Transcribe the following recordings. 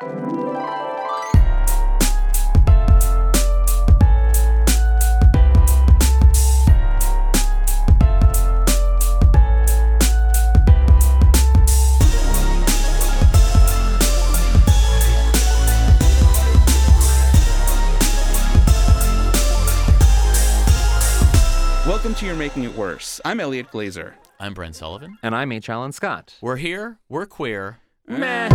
Welcome to You're Making It Worse. I'm Elliot Glazer. I'm Brent Sullivan. And I'm H. Alan Scott. We're here. We're queer. Meh.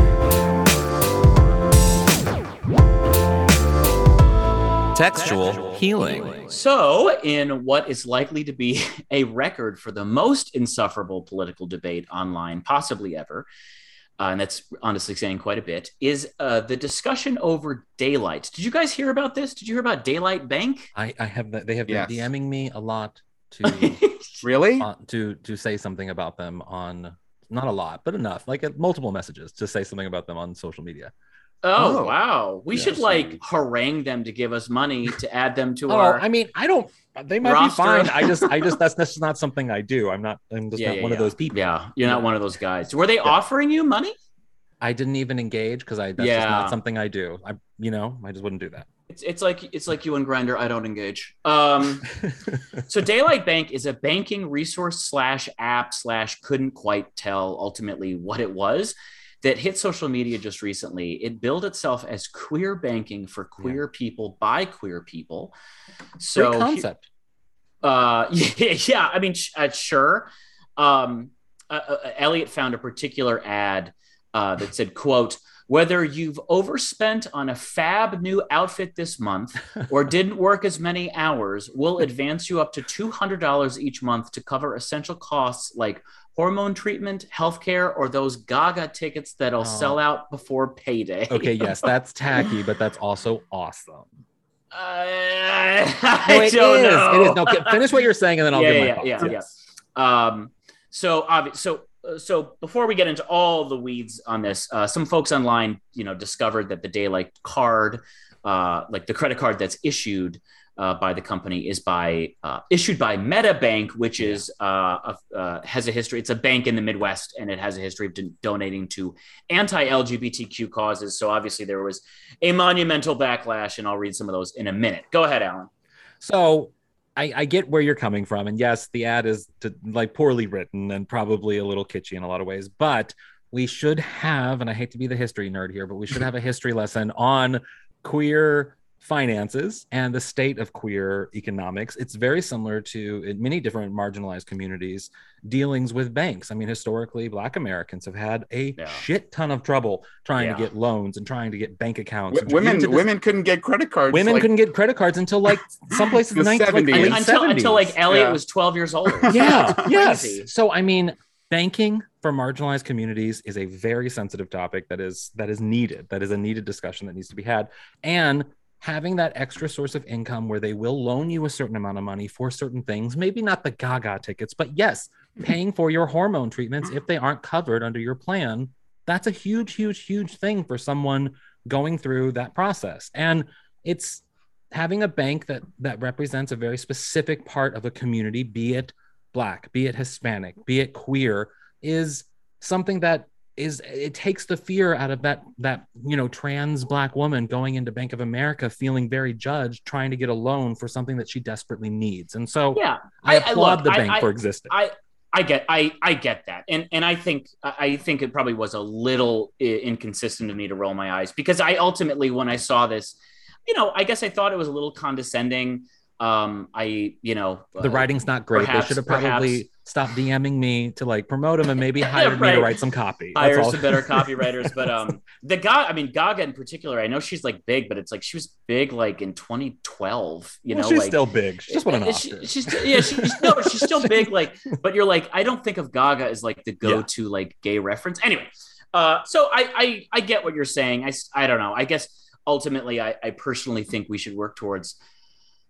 Textual healing. So, in what is likely to be a record for the most insufferable political debate online, possibly ever, uh, and that's honestly saying quite a bit, is uh, the discussion over daylight. Did you guys hear about this? Did you hear about Daylight Bank? I, I have that. They have been Yes. DMing me a lot to Really? uh, to to say something about them on not a lot, but enough, like uh, multiple messages to say something about them on social media. Oh, Oh. wow. We Yeah, should like harangue them to give us money to add them to Oh, our. I mean, I don't. They might roster. be fine. I just, I just that's that's just not something I do. I'm not. I'm just Yeah, not yeah, one of those people. Yeah, you're not one of those guys. Were they offering you money? I didn't even engage because I that's just not something I do. I, you know, I just wouldn't do that. It's, it's like it's like you and Grindr. I don't engage. Um, so Daylight Bank is a banking resource slash app slash couldn't quite tell ultimately what it was that hit social media just recently. It billed itself as queer banking for queer people by queer people. So Great concept. uh, yeah, yeah, I mean, uh, sure. Um, uh, uh, Elliot found a particular ad uh, that said, "quote Whether you've overspent on a fab new outfit this month or didn't work as many hours, we'll advance you up to two hundred dollars each month to cover essential costs like." Hormone treatment, healthcare, or those Gaga tickets that'll Oh. sell out before payday. Okay, yes, that's tacky, but that's also awesome. Uh, I No, it don't is. know. It is. No, finish what you're saying, and then I'll Yeah, give my yeah, thoughts. yeah, Yes. Um, so obvi- so so before we get into all the weeds on this, uh, some folks online, you know, discovered that the daylight card, uh, like the credit card that's issued uh, by the company, is by uh, issued by MetaBank, which is uh, a, uh, has a history. It's a bank in the Midwest, and it has a history of don- donating to anti-LGBTQ causes. So obviously there was a monumental backlash, and I'll read some of those in a minute. Go ahead, Alan. So I, I get where you're coming from, and yes, the ad is to, like poorly written and probably a little kitschy in a lot of ways, but we should have, and I hate to be the history nerd here, but we should have a history lesson on queer finances and the state of queer economics. It's very similar to in many different marginalized communities dealings with banks. I mean, historically, Black Americans have had a Yeah. shit ton of trouble trying Yeah. to get loans and trying to get bank accounts. W- women this- women couldn't get credit cards. women like- couldn't get credit cards until like some places The nine- like 70s. late until, 70s. until like Elliot Yeah. was 12 years old. yeah yes so i mean banking for marginalized communities is a very sensitive topic that is that is needed that is a needed discussion that needs to be had and having that extra source of income where they will loan you a certain amount of money for certain things maybe not the gaga tickets but yes hmm. paying for your hormone treatments if they aren't covered under your plan that's a huge huge huge thing for someone going through that process. And it's having a bank that that represents a very specific part of a community be it black be it hispanic be it queer is something that is it takes the fear out of that that you know trans black woman going into bank of america feeling very judged trying to get a loan for something that she desperately needs and so Yeah. i I- I- applaud look, the bank I- for existing I I get I I get that. And and I think I think it probably was a little inconsistent of me to roll my eyes because I ultimately when I saw this, you know, I guess I thought it was a little condescending. Um I, you know, the uh, writing's not great perhaps- they should have probably stopped dming me to like promote him and maybe Yeah, hired me to write some copy That's hire all. some better copywriters. But um, the guy, I mean, Gaga in particular, I know she's like big, but it's like she was big like in 2012. You Well, know, she's like, still big she just won an Uh, she- she's yeah, she's no, she's still big. Like, but you're like, I don't think of Gaga as like the go-to like gay reference. Anyway, uh, so I I I get what you're saying. I I don't know. I guess ultimately, I I personally think we should work towards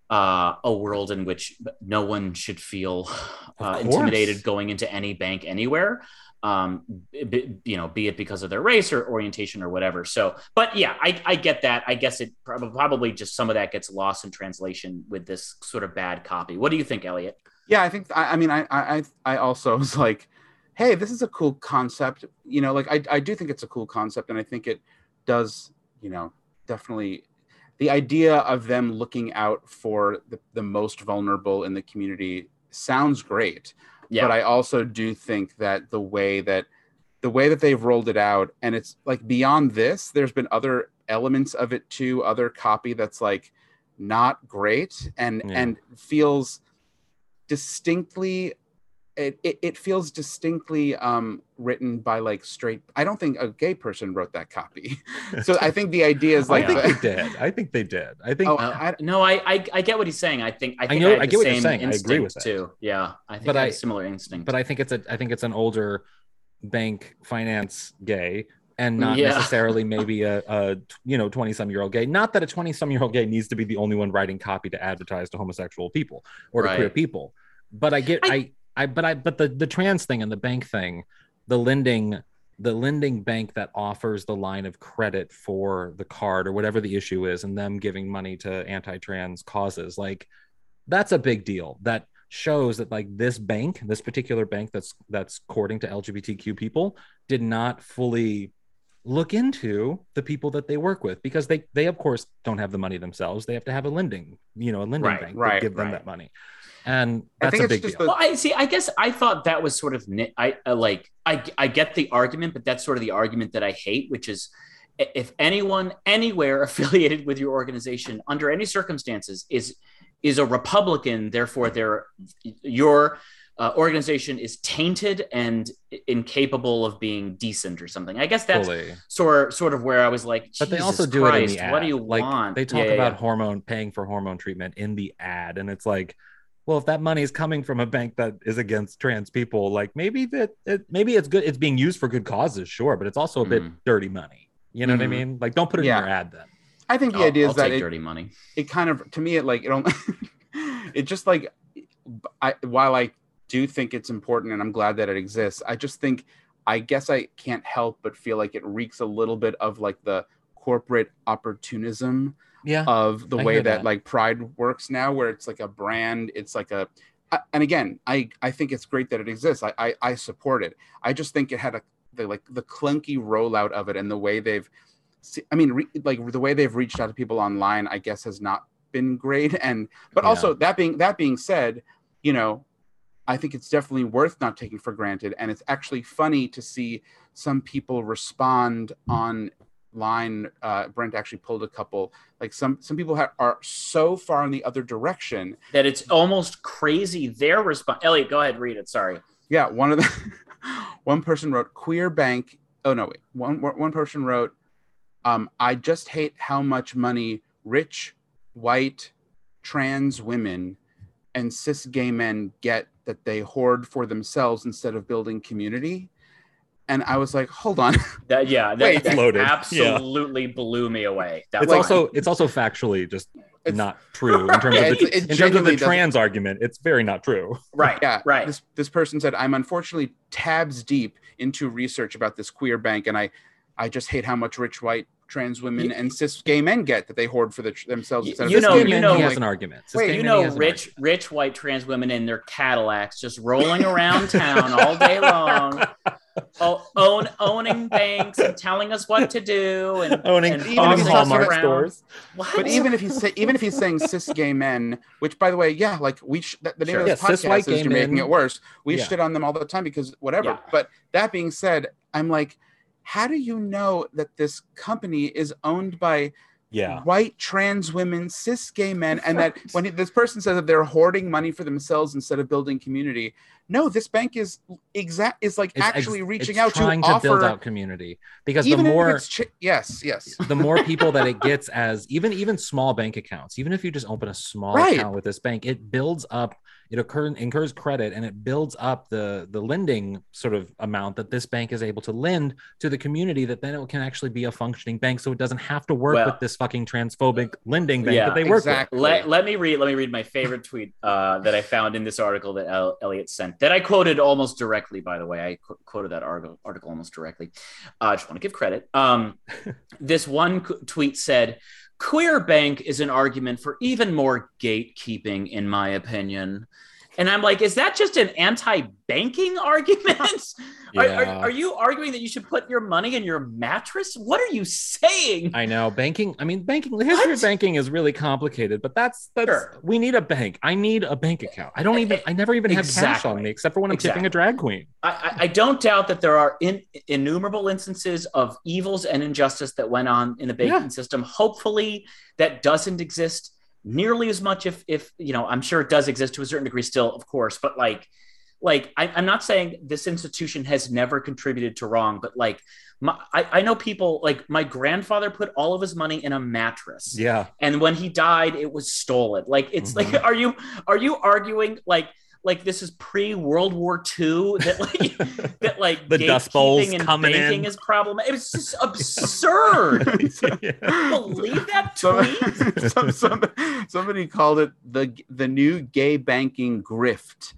uh, a world in which no one should feel uh, intimidated going into any bank anywhere. Um, b- you know, be it because of their race or orientation or whatever. So, but yeah, I, I get that. I guess it prob- probably just some of that gets lost in translation with this sort of bad copy. What do you think, Elliot? yeah i think i, I mean I, I i also was like hey this is a cool concept you know like i, I do think it's a cool concept and i think it does, you know, definitely the idea of them looking out for the, the most vulnerable in the community sounds great. Yeah. But I also do think that the way that the way that they've rolled it out, and it's like beyond this, there's been other elements of it too, other copy that's like not great and Yeah. and feels distinctly it, it, it feels distinctly um written by like straight i don't think a gay person wrote that copy so i think the idea is like. I think the- they did. I think they did. I think Oh, Uh, I- no, I, I I get what he's saying. I think I think know- had I the get what you're same saying. I agree with that. too. Yeah, I think But I had I- a similar instinct. but I think it's a I think it's an older bank finance gay and not Yeah. necessarily maybe a, a you know 20 some year old gay not that a 20 some year old gay needs to be the only one writing copy to advertise to homosexual people or to queer people but I get I- I, but I but the the trans thing and the bank thing the lending the lending bank that offers the line of credit for the card or whatever the issue is and them giving money to anti-trans causes like that's a big deal. That shows that like this bank this particular bank that's that's courting to lgbtq people did not fully look into the people that they work with because they they of course don't have the money themselves. They have to have a lending you know a lending Right, bank right, to give them that money and I that's think a it's big just deal the- well, I see. I guess I thought that was sort of nit. I uh, like. I I get the argument, but that's sort of the argument that I hate, which is if anyone anywhere affiliated with your organization under any circumstances is is a Republican, therefore their your uh, organization is tainted and incapable of being decent or something. I guess that's fully sort sort of where I was like, but they also do Christ, it in the ad. What do you like, want? They talk Yeah, yeah, about yeah. hormone paying for hormone treatment in the ad, and it's like, well, if that money is coming from a bank that is against trans people, like maybe that it, maybe it's good. It's being used for good causes, sure, but it's also a bit Mhm. dirty money. You know what I Mhm. mean? Like, don't put it Yeah. in your ad then. i think the I'll- idea I'll is that take it, dirty money. it kind of to me it like it only it just like I while I do think it's important and I'm glad that it exists, I just think I guess I can't help but feel like it reeks a little bit of like the corporate opportunism Yeah, of the I way that, that. like Pride works now, where it's like a brand, it's like a and again, I I think it's great that it exists. I I, I support it. I just think it had a the like the clunky rollout of it and the way they've I mean re, like the way they've reached out to people online I guess has not been great and but Yeah. also that being that being said, you know, I think it's definitely worth not taking for granted and it's actually funny to see some people respond online uh Brent actually pulled a couple like some some people ha- are so far in the other direction That it's almost crazy. Their response. Elliot, go ahead, read it. Sorry. Yeah, one of the one person wrote queer bank. Oh no, wait. One one person wrote, um, I just hate how much money rich, white, trans women and cis gay men get that they hoard for themselves instead of building community. And I was like, hold on. That yeah, that, Wait, that loaded. Yeah. absolutely blew me away. That it's was also it's also factually just It's- not true in terms Yeah, of the, it's- it in terms of the trans argument. It's very not true. right. yeah right. this this person said i'm unfortunately tabs deep into research about this queer bank and i i just hate how much rich white trans women You- and cis gay men get that they hoard for the, themselves You- instead you cis know- gay Cis gay you men. men, know- he I'm has like, an argument. Cis Wait, you know, he has an rich rich white trans women in their Cadillacs just rolling around town all day long, o- own owning banks and telling us what to do and owning and even if he's bossing us talking Hallmark around. stores. What? but even if he's even if he's saying cis gay men, which by the way, yeah, like we sh- the, the name Sure. of this Yeah, podcast white is you're making it worse. We Yeah. shit on them all the time because whatever. Yeah. But that being said, I'm like, how do you know that this company is owned by Yeah. white trans women, cis gay men, and that when this person says that they're hoarding money for themselves instead of building community, no, this bank is exact is like It's ex- actually reaching it's out trying to to, offer build out community because the even more if it's ch- yes, yes, the more people that it gets as even even small bank accounts even if you just open a small Right. account with this bank it builds up it occur, incurs credit and it builds up the the lending sort of amount that this bank is able to lend to the community that then it can actually be a functioning bank. So it doesn't have to work Well- with this fucking transphobic lending bank Yeah, that they work exactly. let, let me read let me read my favorite tweet uh, that I found in this article that El- Elliot sent that I quoted almost directly by the way. I qu- quoted that article, article almost directly. Uh, I just want to give credit. Um, this one qu- tweet said queer bank is an argument for even more gatekeeping in my opinion And I'm like, is that just an anti-banking argument? are, are, are you arguing that you should put your money in your mattress? What are you saying? I know banking. I mean, banking. The history What? of banking is really complicated, but that's that's. Sure. We need a bank. I need a bank account. I don't even. I never even have cash on me except for when I'm tipping a drag queen. I, I- I don't doubt that there are in, innumerable instances of evils and injustice that went on in the banking Yeah. system. Hopefully, that doesn't exist nearly as much. If if you know, I'm sure it does exist to a certain degree still, of course. But like, like I, I'm not saying this institution has never contributed to wrong, but like, my, I, I know people like my grandfather put all of his money in a mattress Yeah. and when he died it was stolen like it's Mhm. like are you are you arguing like like this is pre World War II that like that like The Dust Bowls and coming banking in. is problematic. It was just absurd. Believe that tweet? Some, some, some- somebody called it the the new gay banking grift.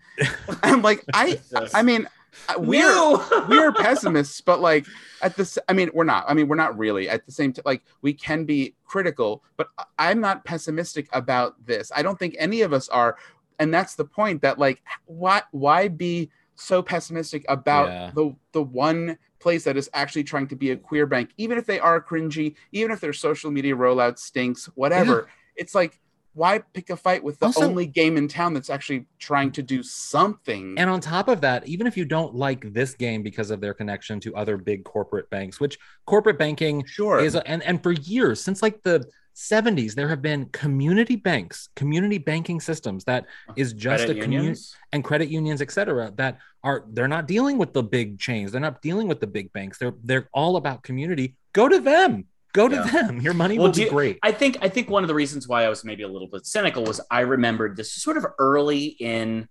I'm like, I I mean, uh, we're No. we're pessimists, but like at this, I mean, we're not. I mean, we're not really. At the same time, like we can be critical, but I'm not pessimistic about this. I don't think any of us are, and that's the point. That like, why why be so pessimistic about Yeah. the the one place that is actually trying to be a queer bank, even if they are cringy, even if their social media rollout stinks, whatever. It's like. Why pick a fight with the Also- only game in town that's actually trying to do something? And on top of that, even if you don't like this game because of their connection to other big corporate banks, which corporate banking sure, is, and and for years since like the 70s, there have been community banks, community banking systems that is just Credit a community and credit unions, et cetera, that are they're not dealing with the big chains, they're not dealing with the big banks. They're they're all about community. Go to them. Go to Yeah. them. Your money Well, will be you- great. I think I think one of the reasons why I was maybe a little bit cynical was I remembered this sort of early in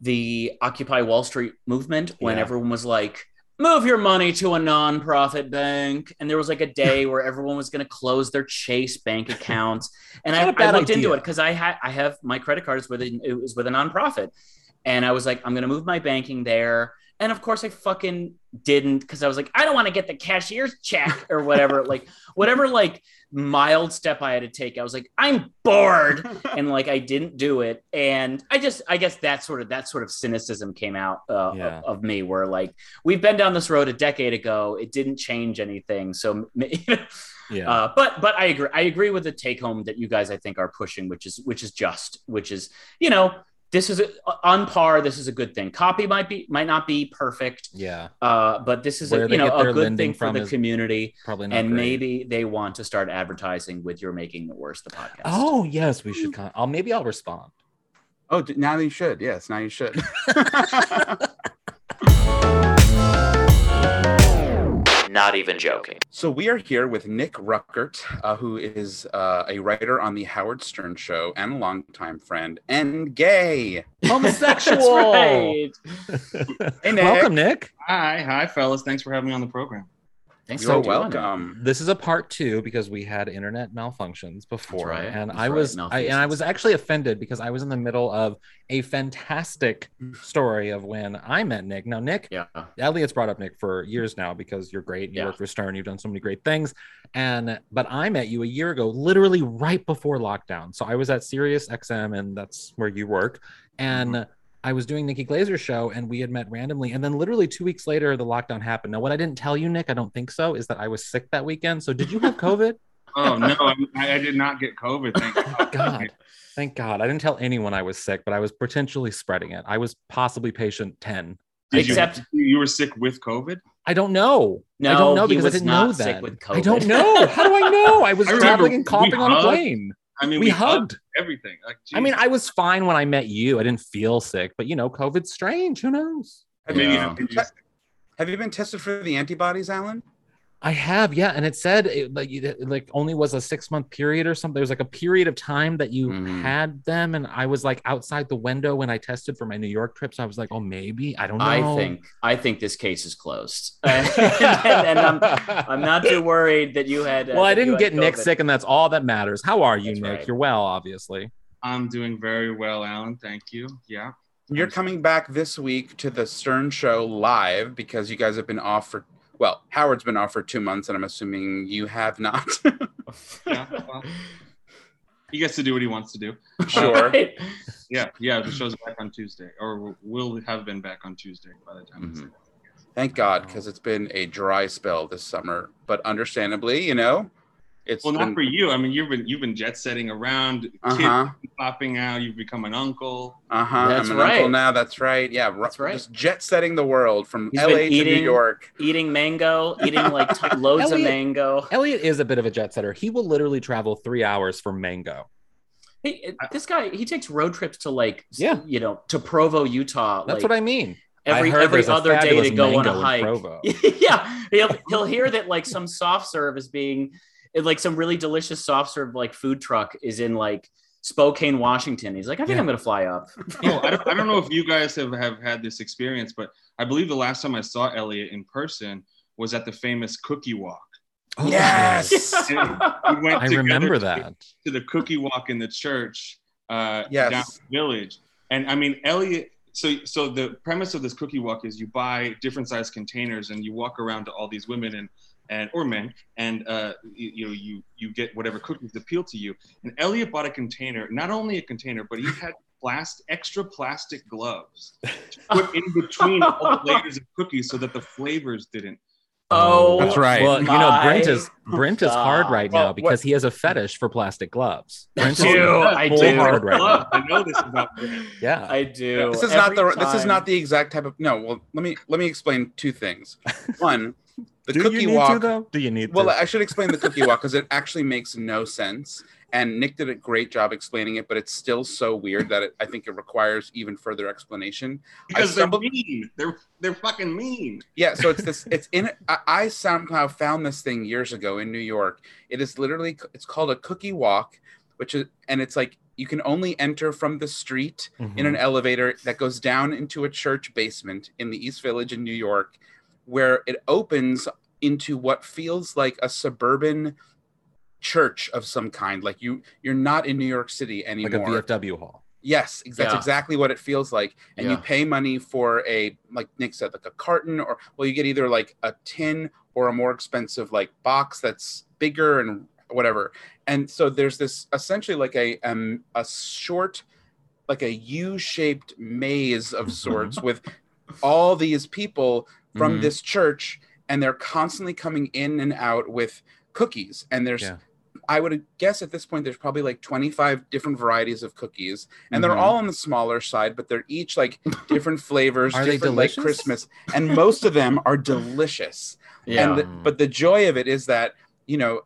the Occupy Wall Street movement when Yeah. everyone was like, move your money to a nonprofit bank. And there was like a day where everyone was going to close their Chase bank accounts. And I, not a bad I looked into it because I had I have my credit cards with a, it was with a nonprofit. And I was like, I'm going to move my banking there. And of course, I fucking didn't because I was like, I don't want to get the cashier's check or whatever. like, whatever, like, mild step I had to take. I was like, I'm bored. and like, I didn't do it. And I just, I guess that sort of, that sort of cynicism came out uh, Yeah. of, of me where like, we've been down this road a decade ago. It didn't change anything. So, Yeah. uh, but but I agree. I agree with the take home that you guys I think are pushing, which is which is just, which is you know this is a, on par. This is a good thing. Copy might be might not be perfect, yeah. uh, but this is Where a you know a good thing for from the community. Probably not. And great. maybe they want to start advertising with "You're Making It Worse" the podcast. Oh yes, we should. Con- I'll maybe I'll respond. Oh, now you should. Yes, now you should. not even joking. so we are here with Nick Ruckert, uh, who is uh, a writer on the Howard Stern Show and a longtime friend and gay. Homosexual. That's right. Hey, Nick. Welcome, Nick. Hi, hi, fellas. Thanks for having me on the program. Thanks You're doing welcome. This is a part two because we had internet malfunctions before, right. and That's I right, was I, and I was actually offended because I was in the middle of a fantastic story of when I met Nick. Now, Nick, Yeah. Elliot's brought up Nick for years now because you're great. You Yeah. work for Stern. You've done so many great things. And but I met you a year ago, literally right before lockdown. So I was at Sirius XM, and that's where you work. And Mm-hmm. I was doing Nikki Glazer's show, and we had met randomly. And then literally two weeks later, the lockdown happened. Now, what I didn't tell you, Nick, I don't think so, is that I was sick that weekend. So did you have COVID? Oh no, I, I did not get COVID. Thank oh, God. God. Thank God. I didn't tell anyone I was sick, but I was potentially spreading it. I was possibly patient 10. Did Except- you, were sick with COVID. I don't know. No, I don't know because I was didn't know sick that. with I don't know. How do I know? I was I traveling and coughing on a plane. I mean, We hugged. everything. Like, I mean. I was fine when I met you. I didn't feel sick, but you know, COVID's strange. Who knows? Have, you, Yeah. been te- have you been tested for the antibodies, Alan? I have, yeah, and it said it, like you- it, like only was a six month period or something. There was like a period of time that you Mhm. had them, and I was like outside the window when I tested for my New York trip. So I was like, oh, maybe I don't know. I think I think this case is closed, and, and I'm I'm not too worried that you had. uh, well, I didn't had get Nick sick, and that's all that matters. How are you, That's Nick? right. You're well, obviously. I'm doing very well, Alan. Thank you. Yeah. You're coming back this week to the Stern Show live because you guys have been off for, well, Howard's been off for two months, and I'm assuming you have not. Yeah. Well, he gets to do what he wants to do. Sure. Right? Yeah, yeah. The show's back on Tuesday, or will have been back on Tuesday by the time. Mhm. Thank God, because it's been a dry spell this summer. But understandably, you know, it's Well, been, not for you. I mean, you've been you've been jet setting around, uh kids huh, popping out. You've become an uncle. uh huh. That's I'm an uncle right. now. That's right. Yeah, That's right. Just jet setting the world from He's LA been to New York. Eating mango, eating like t- loads of mango. Elliot is a bit of a jet setter. He will literally travel three hours for mango. Hey, this guy, he takes road trips to like, Yeah. you know, to Provo, Utah. That's like, what I mean. every I heard every other day fabulous to go on a in hike. Provo. yeah, he'll he'll hear that like some soft serve is being, like some really delicious soft serve like food truck is in like Spokane, Washington. He's like, I think Yeah. I'm gonna fly up. Oh, I don't, I don't know if you guys have, have had this experience, but I believe the last time I saw Elliot in person was at the famous Cookie Walk. Oh, Yes. We went I remember to- that. to the Cookie Walk in the church uh, Yes. down the village. And I mean, Elliot. So, so the premise of this Cookie Walk is you buy different size containers and you walk around to all these women and and or men, and uh, you, you know you you get whatever cookies appeal to you. And Elliot bought a container, not only a container, but he had plastic, extra plastic gloves to put in between all the layers of cookies so that the flavors didn't. Oh, That's right. Well, you know, Brent is Brent is hard right Well, now what- because he has a fetish for plastic gloves. I Brent is do. I do. hard right Love, now. I know this about Brent. Yeah. I do. This is not the Every this is not the exact type of no. Well, let me let me explain two things. One, the Do cookie you need walk. to though? Do you need Well, to? I should explain the cookie walk because it actually makes no sense. And Nick did a great job explaining it, but it's still so weird that it, I think it requires even further explanation. Because they're mean. They're they're fucking mean. Yeah, so it's this. It's in. I, I somehow found this thing years ago in New York. It is literally. It's called a cookie walk, which is, and it's like you can only enter from the street in Mm-hmm. an elevator that goes down into a church basement in the East Village in New York, where it opens into what feels like a suburban church of some kind. Like you, you're not in New York City anymore. like anymore. a VFW hall. Yes, ex- that's Yeah. exactly what it feels like. And you pay money for a, like Nick said, like a carton, or well, you get either like a tin or a more expensive like box that's bigger and whatever. And so there's this essentially like a um a short, like a U-shaped maze of sorts with all these people from Mhm. this church, and they're constantly coming in and out with cookies. And there's Yeah. I would guess at this point there's probably like 25 different varieties of cookies, and Mhm. they're all on the smaller side, but they're each like different flavors, Are different like? Christmas, and most of them are delicious. Yeah. And the- but the joy of it is that you know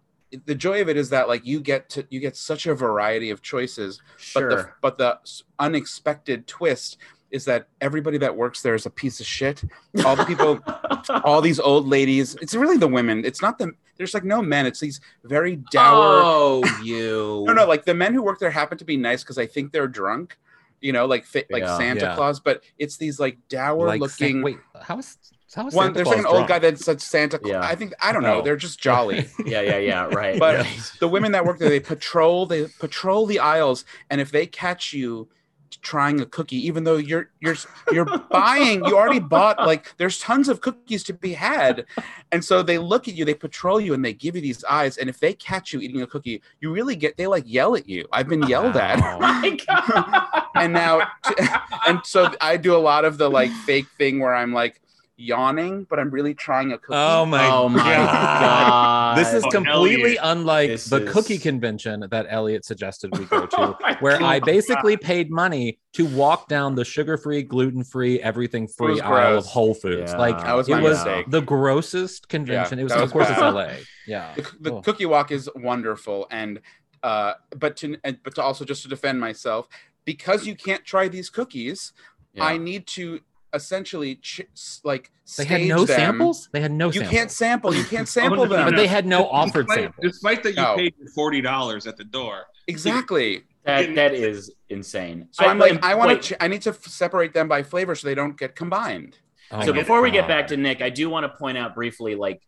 the joy of it is that like you get to you get such a variety of choices, sure. but the but the unexpected twist is that everybody that works there is a piece of shit. All the people all these old ladies. It's really the women. It's not the. There's like no men. It's these very dour. Oh, you. No, no. Like the men who work there happen to be nice because I think they're drunk. You know, like fa- like Yeah. Santa Yeah. Claus. But it's these like dour Like, looking. wait, how is how is one. Santa There's like an Claus old guy drunk? that said Santa. Claus. Yeah. I think I don't know. Oh. They're just jolly. Yeah, yeah, yeah. Right. But- right. the women that work there, they patrol. They patrol the aisles, and if they catch you trying a cookie, even though you're you're you're buying, you already bought. Like there's tons of cookies to be had, and so they look at you, they patrol you, and they give you these eyes. And if they catch you eating a cookie, you really get. They like yell at you. I've been yelled at. Wow. my God. and now and so i do a lot of the like fake thing where i'm like yawning but i'm really trying a cookie Oh my, oh my god. This is Oh, completely Elliot. unlike This the is- cookie convention that Elliot suggested we go to, Oh my where I God. basically paid money to walk down the sugar-free, gluten-free, everything-free was aisle gross. of Whole Foods. Yeah. Like That was it was mistake. the grossest convention. Yeah, it was, that of course, bad. it's LA. Yeah. the, the Oh. cookie walk is wonderful and uh but to and- but to also just to defend myself because you can't try these cookies Yeah. i need to essentially ch- like They had no them. samples. They had no you samples. can't sample you can't Oh, sample no, no, them but they had no offered despite, samples. despite that you No. paid forty dollars at the door. exactly that that is insane. so I, am like i want to ch- i need to f- separate them by flavor so they don't get combined Oh so my before we get oh, back to Nick, I do want to point out briefly, like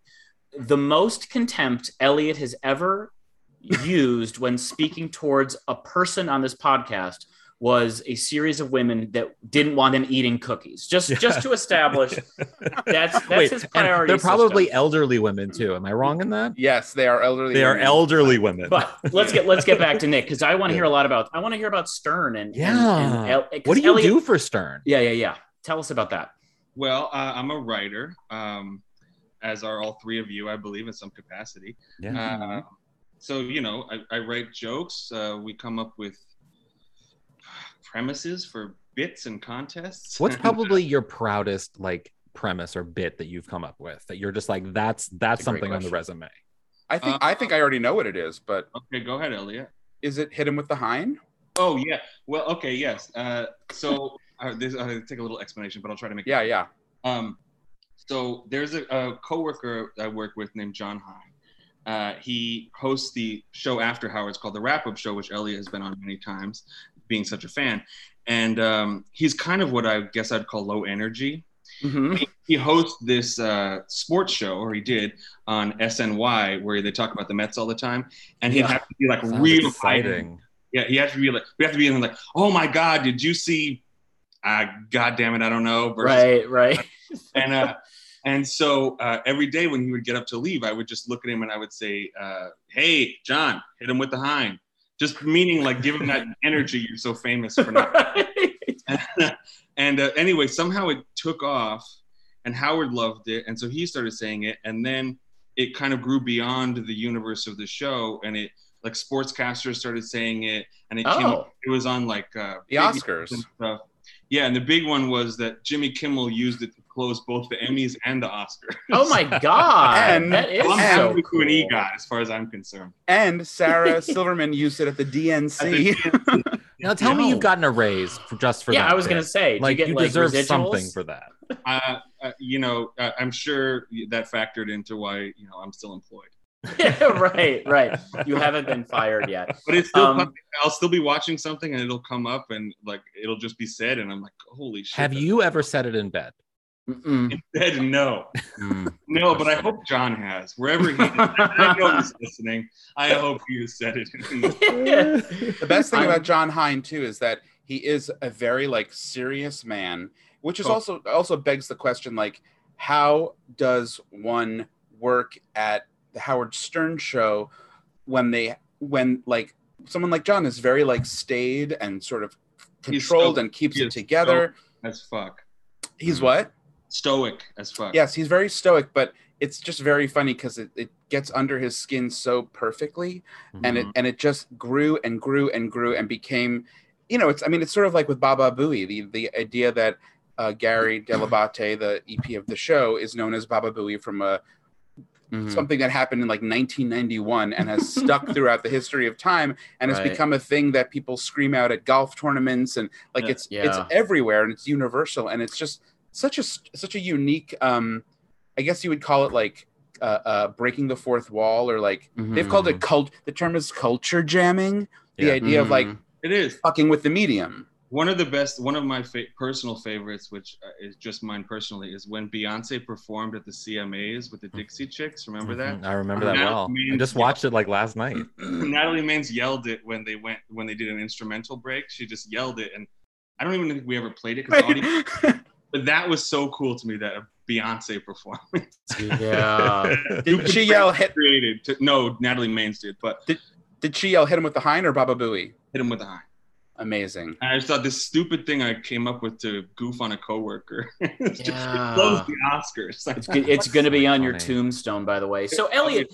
the most contempt Elliot has ever used when speaking towards a person on this podcast was a series of women that didn't want him eating cookies. Just just to establish that's that's Wait, his priority. they're probably system. elderly women too. Am I wrong in that? Yes, they are elderly. They are women. elderly women. But let's get let's get back to Nick because I want to hear a lot about I want to hear about Stern and and- Yeah. and El- 'cause what do you Elliot- do for Stern? Yeah, yeah, yeah. Tell us about that. Well, uh, I'm a writer, um, as are all three of you, I believe, in some capacity. Yeah. Uh, so you know, I, I write jokes. Uh, we come up with premises for bits and contests. What's probably your proudest like premise or bit that you've come up with that you're just like that's that's That's something on the resume? I think Uh, I think I already know what it is, but okay, go ahead, Elliot. is it hit him with the Hein? Oh yeah. Well, okay, yes. Uh, so uh, this I'll take a little explanation, but I'll try to make. it Yeah, yeah. Um, so there's a, a coworker I work with named Jon Hein. Uh, he hosts the show after Howard's called the Wrap Up Show, which Elliot has been on many times, being such a fan. And um, he's kind of what I guess I'd call low energy. Mhm. He, he hosts this uh, sports show, or he did on SNY, where they talk about the Mets all the time, and he'd Yeah. have to be like Sounds real exciting. yeah, he has to be like, we have to be in like, oh my god, did you see? Uh, god damn it, I don't know. versus- Right, right. and uh, and so uh, every day when he would get up to leave, I would just look at him and I would say, uh, "Hey, Jon, hit him with the Hein," just meaning like give him that energy you're so famous for not. and uh, anyway, somehow it took off, and Howard loved it, and so he started saying it, and then it kind of grew beyond the universe of the show, and it like sportscasters started saying it, and it came. Oh. It was on like uh, The Oscars. and stuff. Yeah, and the big one was that Jimmy Kimmel used it to close both the Emmys and the Oscars. Oh my god. And- that is I'm and- so happy to cool. an EGOT as far as I'm concerned. And Sarah Silverman used it at the DNC. Now tell me you've gotten a raise for, just for yeah, that Yeah, I was gonna say, like you, you, like, deserve residuals? something for that. Uh, uh, you know, uh, I'm sure that factored into why you know I'm still employed. right, right. You haven't been fired yet. But it's still, Um, I'll still be watching something and it'll come up and like it'll just be said, and I'm like, holy shit. Have you ever said it in bed? Mm-mm. Said no, Mm. no, but I hope Jon has wherever he. Is. I know he's listening. I hope he has said it. the best thing about Jon Hein too is that he is a very like serious man, which is Oh. also also begs the question like, how does one work at the Howard Stern show when they when like someone like Jon is very like staid and sort of controlled so- and keeps it it is together. as fuck. He's what? Stoic as fuck. Yes, he's very stoic, but it's just very funny because it, it gets under his skin so perfectly and it and it just grew and grew and grew and became you know it's i mean it's sort of like with baba booey the the idea that uh, gary Dell'Abate the ep of the show is known as baba booey from a Mhm. something that happened in like 1991 and has stuck throughout the history of time and has Right. become a thing that people scream out at golf tournaments and like Yeah. it's it's everywhere and it's universal and it's just such a such a unique um i guess you would call it like uh, uh breaking the fourth wall or like they've called it cult the term is culture jamming the Yeah. idea of like Mhm. It is. fucking with the medium One of the best, one of my fa- personal favorites, which uh, is just mine personally, is when Beyonce performed at the CMAs with the Dixie Chicks. Remember that? I remember that Now well. it means- I just watched it like last night. Natalie Maines yelled it when they went when they did an instrumental break. She just yelled it, and I don't even think we ever played it because audio. But that was so cool to me that a Beyonce performance Yeah. did she yell hit created. To, no, Natalie Maines did, but did she yell hit him with the Hein or baba booey hit him with the high. amazing And I just thought this stupid thing I came up with to goof on a coworker. It's just- Yeah. it blows the Oscars. It's. It's going to be on your tombstone, by the way. So, Elliot,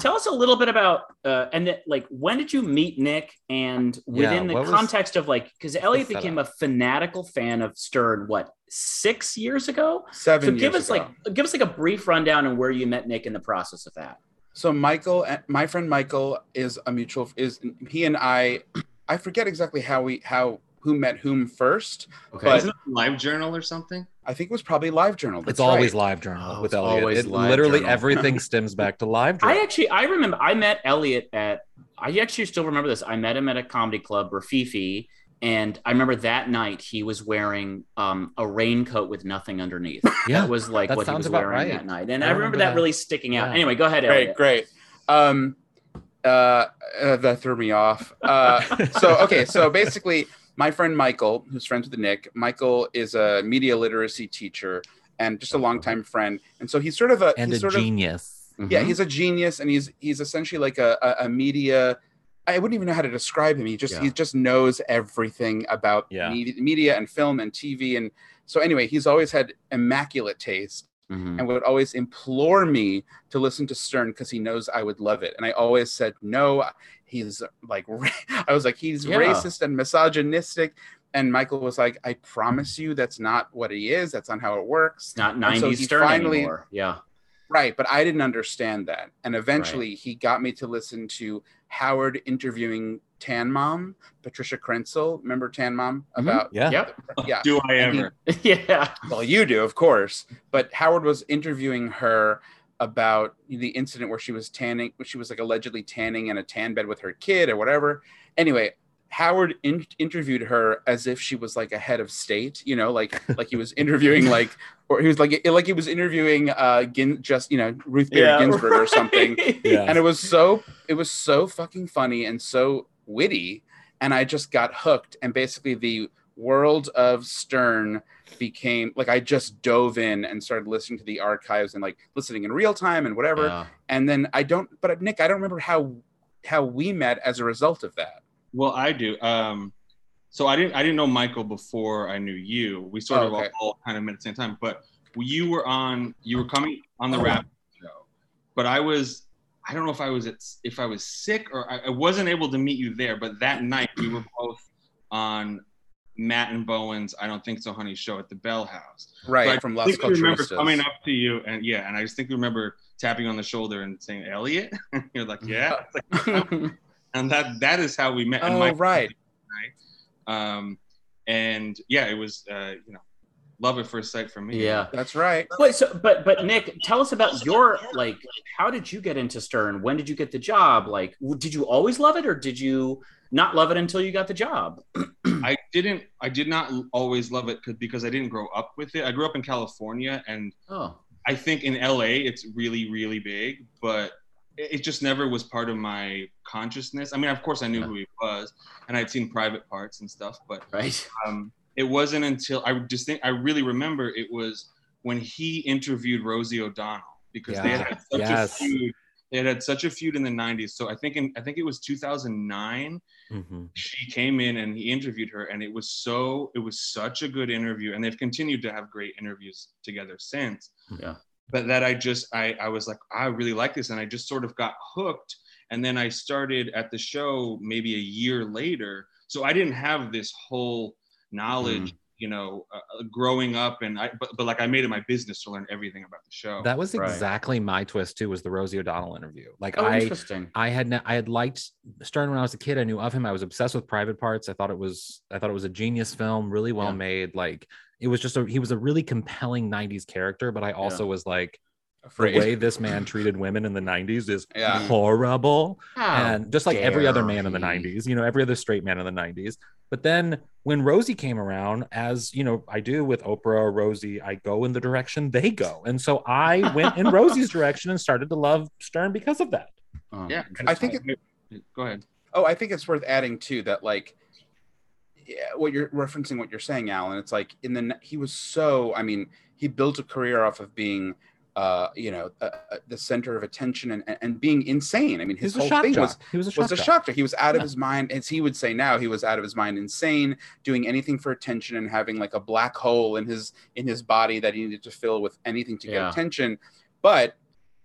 tell us a little bit about uh, and then, like when did you meet Nick, and within the what was- context of like because Elliot setup? became a fanatical fan of Stern what six years ago. seven So years give us ago. like give us like a brief rundown on where you met Nick in the process of that. So Michael, my friend Michael is a mutual. Is he and I? I forget exactly how we how who met whom first. Okay. But- Isn't it a live journal or something? I think it was probably Live Journal. It's always right. live journal Oh, with it's Elliot. always It, Live literally Journal. everything stems back to live journal. I actually I remember I met Elliot at I actually still remember this. I met him at a comedy club, Rififi, and I remember that night he was wearing um, a raincoat with nothing underneath. yeah. That was like that what he was wearing right. that night, and I I, remember, remember that, that. really sticking out. Yeah. Anyway, go ahead, Great, Elliot. great. Um, uh, uh, that threw me off. Uh, so okay, so basically, my friend Michael, who's friends with Nick, Michael is a media literacy teacher and just a longtime friend. And so he's sort of a and he's a sort of genius. yeah, he's a genius and he's he's essentially like a, a, a media I wouldn't even know how to describe him. He just he just knows everything about Yeah. media, media and film and TV and so anyway, he's always had immaculate taste Mhm. and would always implore me to listen to Stern because he knows I would love it. And I always said no. He's like, I was like, he's Yeah. racist and misogynistic. And Michael was like, I promise you, that's not what he is. That's not how it works. Not And so 90s he Stern finally- anymore. Yeah. Right, but I didn't understand that. And eventually he got me to listen to Howard interviewing Tan Mom, Patricia Krentcil. Remember Tan Mom? Mhm. About Yeah. Yep. yeah. Do I And he- ever? yeah. Well, you do, of course. But Howard was interviewing her about the incident where she was tanning, she was like allegedly tanning in a tan bed with her kid or whatever. Anyway, Howard in- interviewed her as if she was like a head of state, you know, like like he was interviewing like, or he was like like he was interviewing uh Gin, just you know Ruth Bader Ginsburg or something Yeah. and it was so it was so fucking funny and so witty and i just got hooked and basically the world of stern became like i just dove in and started listening to the archives and like listening in real time and whatever Yeah. and then i don't but nick i don't remember how how we met as a result of that Well, I do. Um, so I didn't I didn't know Michael before I knew you. We sort Oh, of okay. all, all kind of met at the same time. But you were on you were coming on the Oh. Wrap show, but I was I don't know if I was at, if I was sick or I, I wasn't able to meet you there. But that night we were both on Matt and Bowen's I don't think so, honey show at the Bell House. right So I from las think I remember coming up to you and yeah, and I just think I remember tapping on the shoulder and saying Elliot. You're like yeah, It's like, and that that is how we met. and oh Mike- right um, and yeah, it was uh, you know love at first sight for me. yeah. that's right Wait, so but but Nick, tell us about your like how did you get into Stern? When did you get the job? Like did you always love it or did you not love it until you got the job? I didn't. I did not always love it because I didn't grow up with it. I grew up in California, and Oh. I think in LA it's really really big, but it it just never was part of my consciousness. I mean, of course, I knew Yeah. who he was, and I'd seen private parts and stuff, but Right. um, it wasn't until I just think I really remember it was when he interviewed Rosie O'Donnell because they had, such Yes. a feud. They had had such a feud in the '90s. So I think in I think it was 2009. Mhm. She came in and he interviewed her, and it was so it was such a good interview, and they've continued to have great interviews together since. Yeah. But that I just I I was like I really like this, and I just sort of got hooked. And then I started at the show maybe a year later. So I didn't have this whole knowledge, you know, uh, uh, growing up. And I, but, but like I made it my business to learn everything about the show. That was Right. exactly my twist too. Was the Rosie O'Donnell interview? Like Oh, I, interesting. I had ne- I had liked Stern when I was a kid. I knew of him. I was obsessed with Private Parts. I thought it was I thought it was a genius film, really well Yeah. made. Like it was just a he was a really compelling '90s character. But I also was like the way this man treated women in the '90s is Yeah. horrible, How and just like every other man in the '90s, you know, every other straight man in the '90s. But then when Rosie came around, as you know, I do with Oprah or Rosie, I go in the direction they go, and so I went in Rosie's direction and started to love Stern because of that. Oh, yeah. I think Go ahead. Oh, I think it's worth adding too that like yeah, what you're referencing what you're saying, Alan. It's like in the he was so I mean he built a career off of being uh you know uh, uh, the center of attention and, and- being insane. I mean his whole thing jock. was he was a shock was a shock jock. He was out of Yeah. his mind, as he would say now. He was out of his mind, insane, doing anything for attention and having like a black hole in his in his body that he needed to fill with anything to get Yeah. attention. But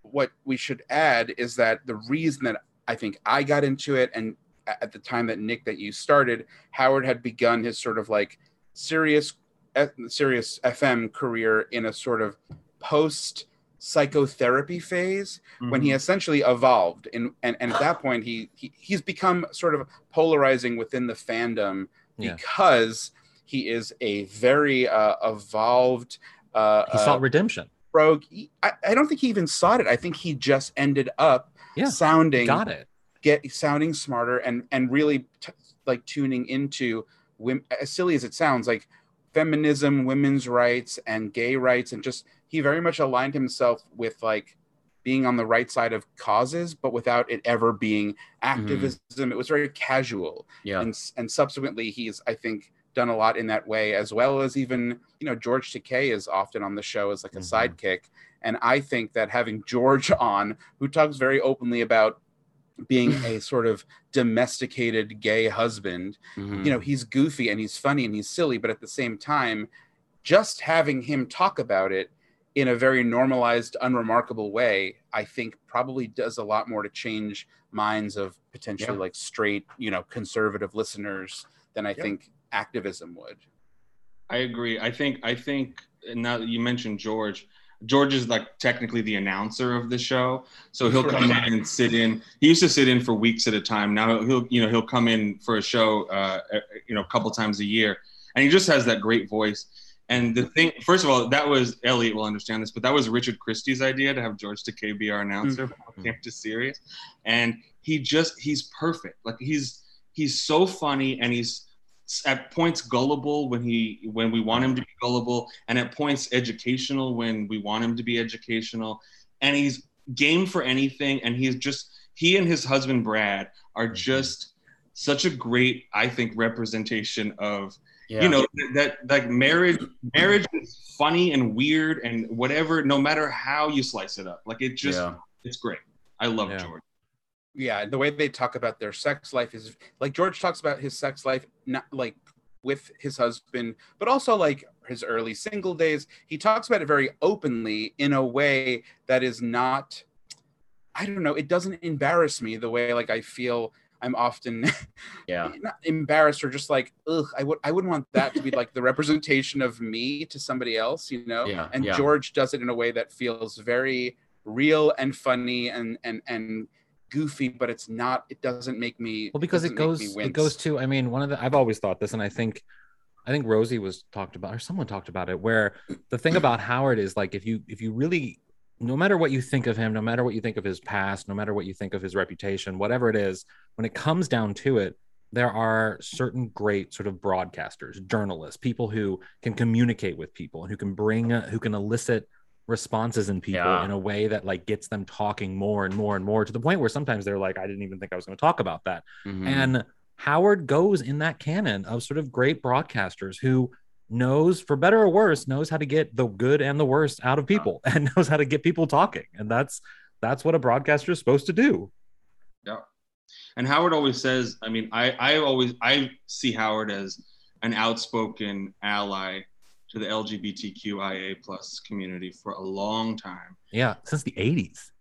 what we should add is that the reason that I think I got into it, and at the time that Nick that you started, Howard had begun his sort of like serious Sirius FM career in a sort of post psychotherapy phase when Mm-hmm. he essentially evolved and, and and at that point he, he he's become sort of polarizing within the fandom Yeah. because he is a very uh, evolved uh, He uh, sought redemption. rogue I, I don't think he even sought it i think he just ended up Yeah, sounding Got it. get sounding smarter and and really t- like tuning into women as silly as it sounds like feminism women's rights and gay rights and just he very much aligned himself with like being on the right side of causes, but without it ever being activism. It was very casual Yeah. and and subsequently he's I think done a lot in that way as well as even you know George Takei is often on the show as like a Mhm. sidekick and I think that having George on who talks very openly about being a sort of domesticated gay husband Mhm. you know he's goofy and he's funny and he's silly but at the same time just having him talk about it in a very normalized unremarkable way i think probably does a lot more to change minds of potentially Yeah. like straight you know conservative listeners than i Yeah. think activism would I agree. I think I think now that you mentioned George, George is like technically the announcer of the show, so he'll come in and sit in. He used to sit in for weeks at a time. Now he'll you know he'll come in for a show, uh, you know, a couple times a year, and he just has that great voice. And the thing, first of all, that was Elliot will understand this, but that was Richard Christie's idea to have George Takei be our announcer Mm-hmm. to series, and he just he's perfect. Like he's he's so funny and he's at points gullible when he when we want him to be gullible and at points educational when we want him to be educational and he's game for anything and he's just he and his husband brad are Mhm. just such a great i think representation of Yeah. you know that like marriage marriage is funny and weird and whatever no matter how you slice it up like it just yeah. it's great i love Yeah. george yeah the way they talk about their sex life is like george talks about his sex life not like with his husband but also like his early single days he talks about it very openly in a way that is not i don't know it doesn't embarrass me the way like i feel i'm often Yeah. not embarrassed or just like ugh i would i wouldn't want that to be like the representation of me to somebody else you know Yeah, and yeah. george does it in a way that feels very real and funny and and and goofy but it's not it doesn't make me well because it doesn't goes it goes to i mean one of the i've always thought this and i think i think rosie was talked about or someone talked about it where the thing about howard is like if you if you really no matter what you think of him no matter what you think of his past no matter what you think of his reputation whatever it is when it comes down to it there are certain great sort of broadcasters journalists people who can communicate with people and who can bring uh, who can elicit responses in people Yeah. in a way that like gets them talking more and more and more to the point where sometimes they're like i didn't even think i was going to talk about that Mhm. and Howard goes in that canon of sort of great broadcasters who knows, for better or worse, knows how to get the good and the worst out of people and knows how to get people talking. And that's that's what a broadcaster is supposed to do. Yeah. And Howard always says, I mean, I, I always I see Howard as an outspoken ally to the LGBTQIA plus community for a long time. Yeah, since the 80s.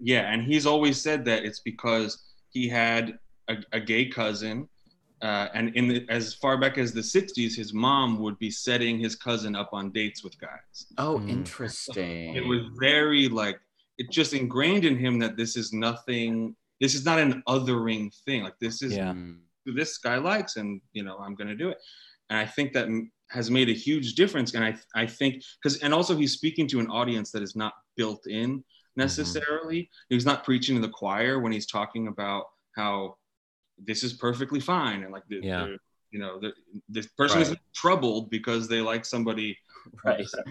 Yeah, and he's always said that it's because he had a, a gay cousin, uh, and in the, as far back as the '60s, his mom would be setting his cousin up on dates with guys. Oh, Mm. interesting. It was very like it just ingrained in him that this is nothing. This is not an othering thing. Like this is Yeah. Mm. this guy likes and you know i'm going to do it and i think that has made a huge difference and i i think because and also he's speaking to an audience that is not built in necessarily he's not preaching to the choir when he's talking about how this is perfectly fine and like the, Yeah. the- you know the, this person Right. isn't troubled because they like somebody Right. the same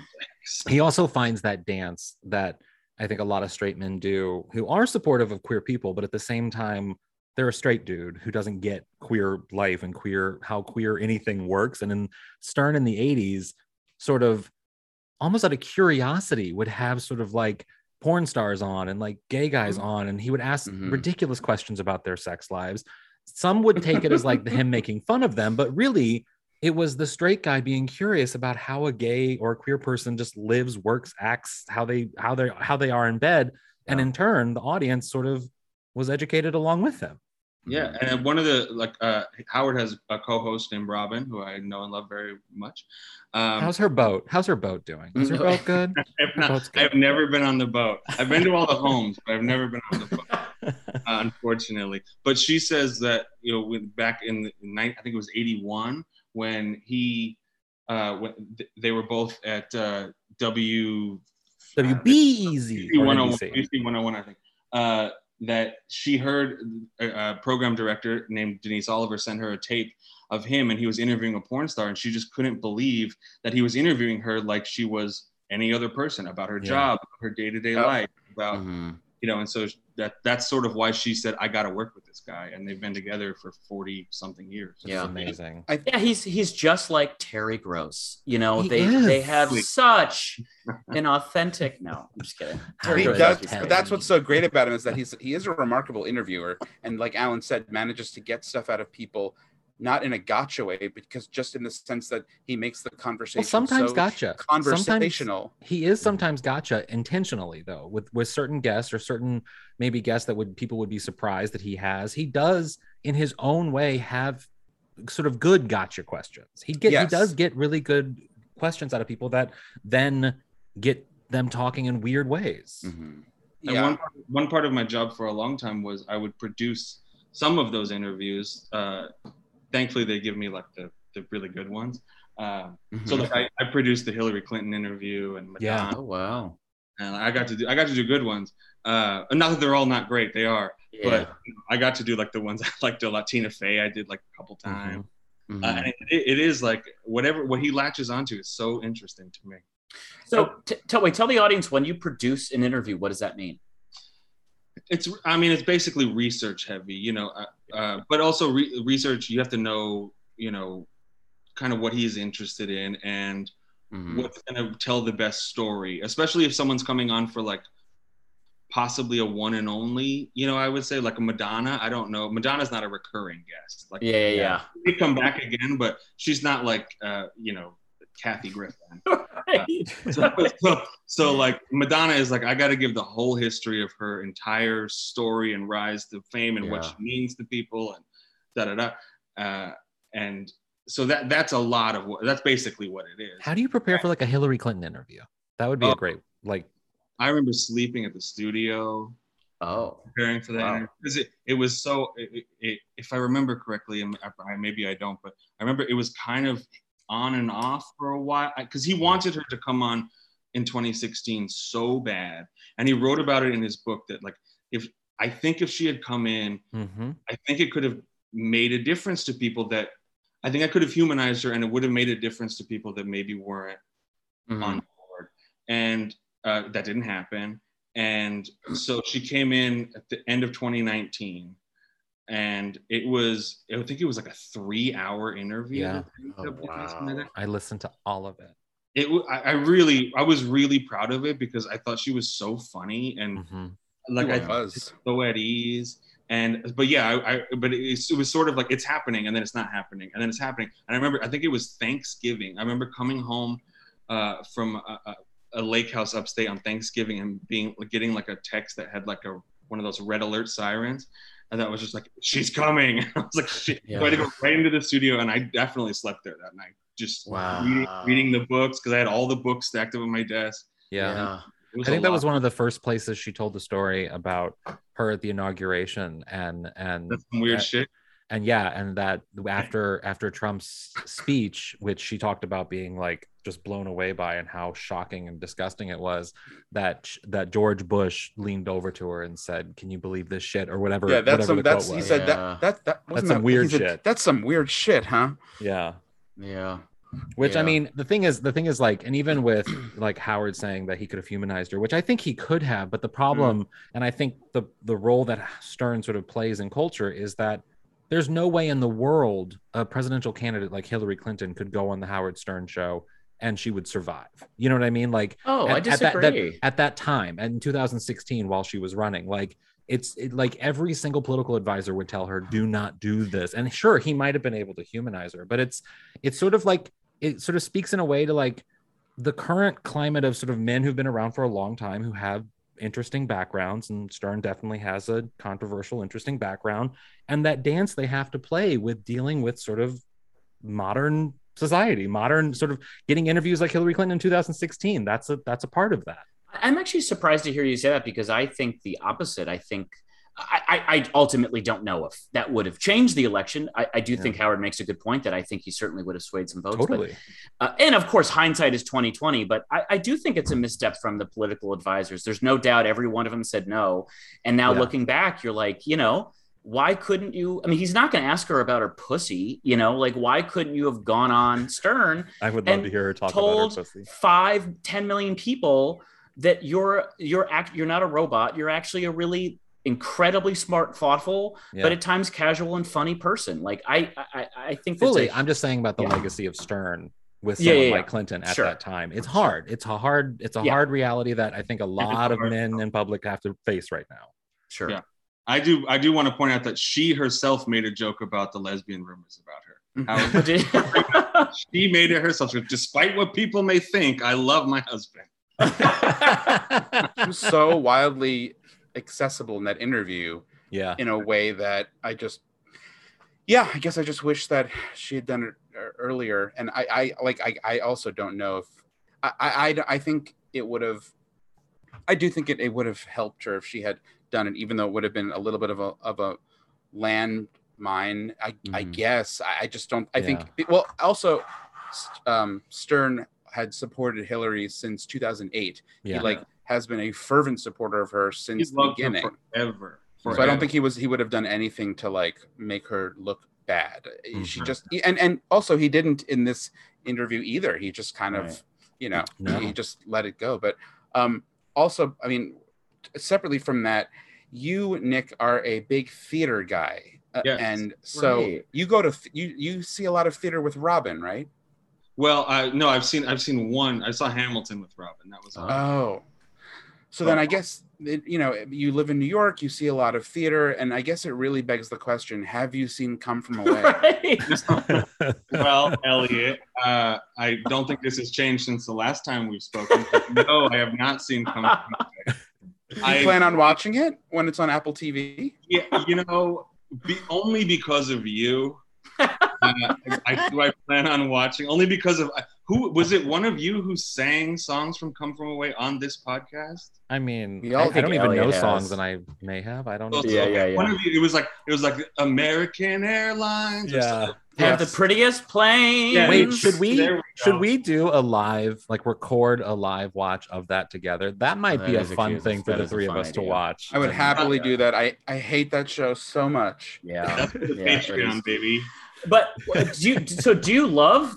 sex. He also finds that dance that I think a lot of straight men do who are supportive of queer people, but at the same time, they're a straight dude who doesn't get queer life and queer how queer anything works. And in Stern in the 80s, sort of almost out of curiosity, would have sort of like porn stars on and like gay guys on, and he would ask Mhm. ridiculous questions about their sex lives. Some would take it as like him making fun of them, but really it was the straight guy being curious about how a gay or a queer person just lives, works, acts, how they how they how they are in bed, and Yeah. in turn, the audience sort of was educated along with them. Yeah, and one of the like uh, Howard has a co-host named Robin, who I know and love very much. Um, How's her boat? How's her boat doing? Is her boat good? I've, not- good. I've never been on the boat. I've been to all the homes, but I've never been on the boat, unfortunately. But she says that you know, back in the night, I think it was '81 when he, uh, when th- they were both at uh, W. WDC. 101, NBC. 101, I think. Uh, that she heard a, a program director named Denise Oliver send her a tape of him, and he was interviewing a porn star, and she just couldn't believe that he was interviewing her like she was any other person about her Yeah. job, her day to day Oh. life. about Mhm. you know, and so that that's sort of why she said, "I got to work with this guy," and they've been together for forty something years. It's Yeah. amazing. Yeah, he's he's just like Terry Gross. You know, He they is. they have such an authentic. No, I'm just kidding. Terry He Gross does, but that's what's so great about him is that he's he is a remarkable interviewer, and like Alan said, manages to get stuff out of people, not in a gotcha way, because just in the sense that he makes the conversation Well, sometimes so gotcha. Sometimes conversational. he is sometimes gotcha intentionally though with with certain guests or certain maybe guests that would people would be surprised that he has he does in his own way have sort of good gotcha questions he get he does get really good questions out of people that then get them talking in weird ways Mm-hmm. And Yeah, one part, one part of my job for a long time was I would produce some of those interviews. Uh, thankfully, they give me like the, the really good ones. Um, So Mhm. like I, I produced the Hillary Clinton interview and Madonna, Yeah. Oh wow. and I got to do I got to do good ones. Uh, not that they're all not great, they are, Yeah. but you know, I got to do like the ones I like the Latina Faye I did like a couple Mm-hmm. times. Mhm. Uh, and it, it is like whatever what he latches onto is so interesting to me. so t- tell wait, tell the audience when you produce an interview, what does that mean? it's i mean it's basically research heavy you know uh, uh, but also re- research you have to know you know kind of what he's interested in and Mhm. what's going to tell the best story especially if someone's coming on for like possibly a one and only you know i would say like a madonna i don't know madonna's not a recurring guest like Yeah, yeah, yeah. they come back again but she's not like uh you know kathy griffin so, so, so, like Madonna is like I got to give the whole history of her entire story and rise to fame and what she means to people and da da da. Uh, and so that that's a lot of what that's basically what it is. how do you prepare for like a hillary clinton interview that would be a Oh. great like I remember sleeping at the studio Oh. preparing for that Wow. because it, it was so it, it, if I remember correctly and maybe I don't but I remember it was kind of on and off for a while because he wanted her to come on in 2016 so bad and he wrote about it in his book that like if I think if she had come in mhm. I think it could have made a difference to people that I think I could have humanized her and it would have made a difference to people that maybe weren't Mhm. on board. And uh, that didn't happen. And so she came in at the end of 2019 and it was, I think it was like a three hour interview. Yeah. that Oh, ended up doing, something like that. i listened to all of it It, wa- I, I really, I was really proud of it because I thought she was so funny and Mhm. like He I was. so at ease. And but yeah, I, I but it, it was sort of like it's happening and then it's not happening and then it's happening. And I remember I think it was Thanksgiving. I remember coming home uh, from a, a, a lake house upstate on Thanksgiving and being getting like a text that had like a one of those red alert sirens. And that was just like, she's coming. I was like, shit. Yeah. So I had to go right into the studio, and I definitely slept there that night, just Wow. reading, reading the books because I had all the books stacked up on my desk. yeah. I was I a think that was one of the first places she told the story about her at the inauguration and and That's some weird Yeah. shit. And yeah and that after after trump's speech which she talked about being like just blown away by and how shocking and disgusting it was that that george bush leaned over to her and said can you believe this shit or whatever Yeah, that's whatever some. That's he said Yeah. that that that wasn't some that- weird said, shit. That's some weird shit, huh? yeah Yeah. which i mean the thing is the thing is like and even with like howard saying that he could have humanized her which i think he could have but the problem hmm. and i think the the role that stern sort of plays in culture is that there's no way in the world a presidential candidate like hillary clinton could go on the howard stern show and she would survive. You know what i mean? Like Oh, I at, at that, disagree. that, at that time in 2016 while she was running like it's it, like every single political advisor would tell her do not do this. And sure he might have been able to humanize her but it's it's sort of like it sort of speaks in a way to like the current climate of sort of men who've been around for a long time who have interesting backgrounds and stern definitely has a controversial interesting background and that dance they have to play with dealing with sort of modern society modern sort of getting interviews like hillary clinton in 2016 that's a that's a part of that I'm actually surprised to hear you say that because I think the opposite. I think I, I, ultimately don't know if that would have changed the election. I, I do Yeah. think Howard makes a good point that I think he certainly would have swayed some votes. but- totally uh, and of course, hindsight is twenty twenty. But I, I do think it's a misstep from the political advisors. There's no doubt every one of them said no. And now Yeah. looking back, you're like, you know, why couldn't you? I mean, he's not going to ask her about her pussy. You know, like why couldn't you have gone on Stern? i would love to hear her talk told about her pussy five, 10 million people that you're you're act you're not a robot. You're actually a really incredibly smart, thoughtful, Yeah. but at times casual and funny person. Like I I, I think that's fully a- i'm just saying about the Yeah. legacy of stern with Yeah, someone yeah, like clinton at Sure. that time it's hard it's a hard it's a Yeah. hard reality that i think a lot of men in public have to face right now sure. Yeah. I do I do want to point out that she herself made a joke about the lesbian rumors about her. Mm. How she made it herself. She Despite what people may think, I love my husband. She was so wildly accessible in that interview yeah in a way that I just, yeah, I guess I just wish that she had done it earlier. And I, I like, I, I also don't know if I, I, I- think it would have, I do think it, it would have helped her if she had done it, even though it would have been a little bit of a, of a landmine. I, I Mhm. guess I, I just don't, I think, well, also, um, Stern had supported Hillary since 2008 yeah he like has been a fervent supporter of her since He's the beginning. forever. So I don't think he was he would have done anything to like make her look bad. She Mhm. just and and also he didn't in this interview either. He just kind of Right. you know No. he just let it go. But um also I mean separately from that, you Nick are a big theater guy. Uh, and so Right. you go to th- you you see a lot of theater with Robin, right? Well, I no, I've seen I've seen one. I saw Hamilton with Robin. That was. Oh. So then I guess it, you know you live in New York, you see a lot of theater, and I guess it really begs the question: Have you seen Come From Away? Right. well, Elliot, uh, I don't think this has changed since the last time we've spoken. no, I have not seen Come From Away. You I- plan on watching it when it's on Apple TV? Yeah, you know, be, only because of you. Uh, I do. I plan on watching only because of who was it? One of you who sang songs from "Come From Away" on this podcast? i mean We I, I don't even Elliot know has. songs and i may have i don't know Yeah, yeah, yeah. One of you. It was like it was like American Airlines. or Yeah. Have Yes. the prettiest plane. Yeah. Wait, should we we should we do a live like record a live watch of that together? That might That be a is a fun cute- thing for that the three of fun us to watch. I would happily do that. I I hate that show so much. Yeah. That's the Yeah, Patreon, baby. But uh, do you? So do you love?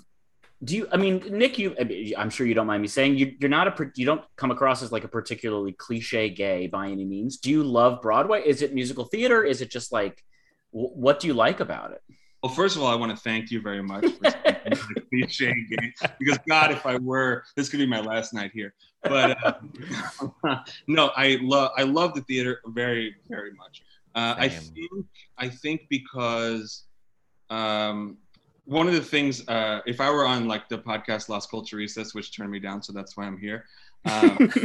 Do you? I mean, Nick, you. I mean, I'm sure you don't mind me saying you. You're not a. You don't come across as like a particularly cliche gay by any means. Do you love Broadway? Is it musical theater? Is it just like? wh- What do you like about it? Well, first of all, I want to thank you very much for speaking to cliche game because God, if I were, this could be my last night here. But uh, no, I love I love the theater very very much. Uh, I think I think because um, one of the things, uh, if I were on like the podcast Las Culturistas, which turned me down, so that's why I'm here. Um,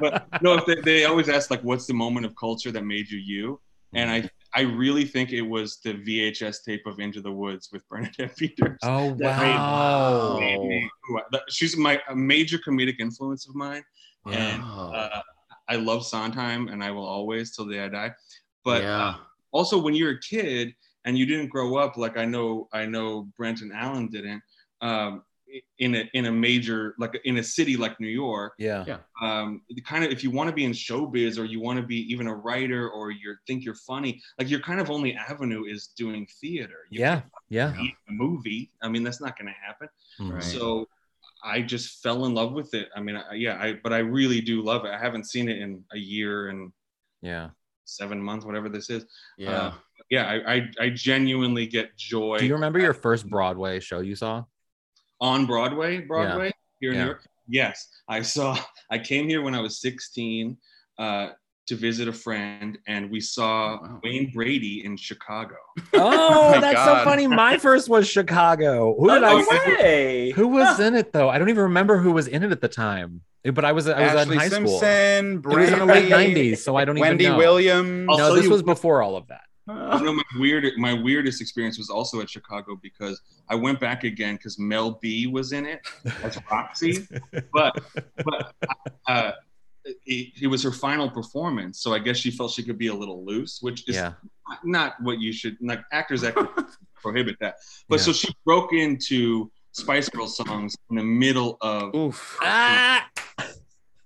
but no, if they, they always ask like, what's the moment of culture that made you you? And I I really think it was the VHS tape of Into the Woods with Bernadette Peters. oh That made- wow. made me who I- that- She's my a major comedic influence of mine, Yeah. and uh, I love Sondheim, and I will always till the day I die. But yeah. uh, also, when you're a kid and you didn't grow up like I know I know Brent and Alan didn't um, in a in a major like in a city like New York. yeah. Yeah. Um, kind of if you want to be in showbiz or you want to be even a writer or you think you're funny, like your kind of only avenue is doing theater. You Yeah. Yeah. can't be in a movie. I mean, that's not going to happen. Mhm. Right. So I just fell in love with it. I mean, I, yeah, I but I really do love it. I haven't seen it in a year and Yeah. Seven months, whatever this is. Yeah. Uh, yeah, I, I I genuinely get joy. Do you remember your first Broadway show you saw? on Broadway? Broadway here in Yeah. New York. Yes, I saw. I came here when I was 16 uh, to visit a friend, and we saw Wow. Wayne Brady in Chicago. Oh, my that's God. so funny. My first was Chicago. Who did no I Say? Who was in it though? I don't even remember who was in it at the time. But I was I was Ashlee in high school. Simpson, It was in the late '90s, so I don't Wendy even know. Wendy Williams. No, this you- was before all of that. You know, my weird, my weirdest experience was also at Chicago because I went back again because Mel B was in it as Roxie, but but uh, it, it was her final performance, so I guess she felt she could be a little loose, which is Yeah. not what you should like. Actors actually prohibit that, but Yeah. so she broke into Spice Girl songs in the middle of Oof. Ah!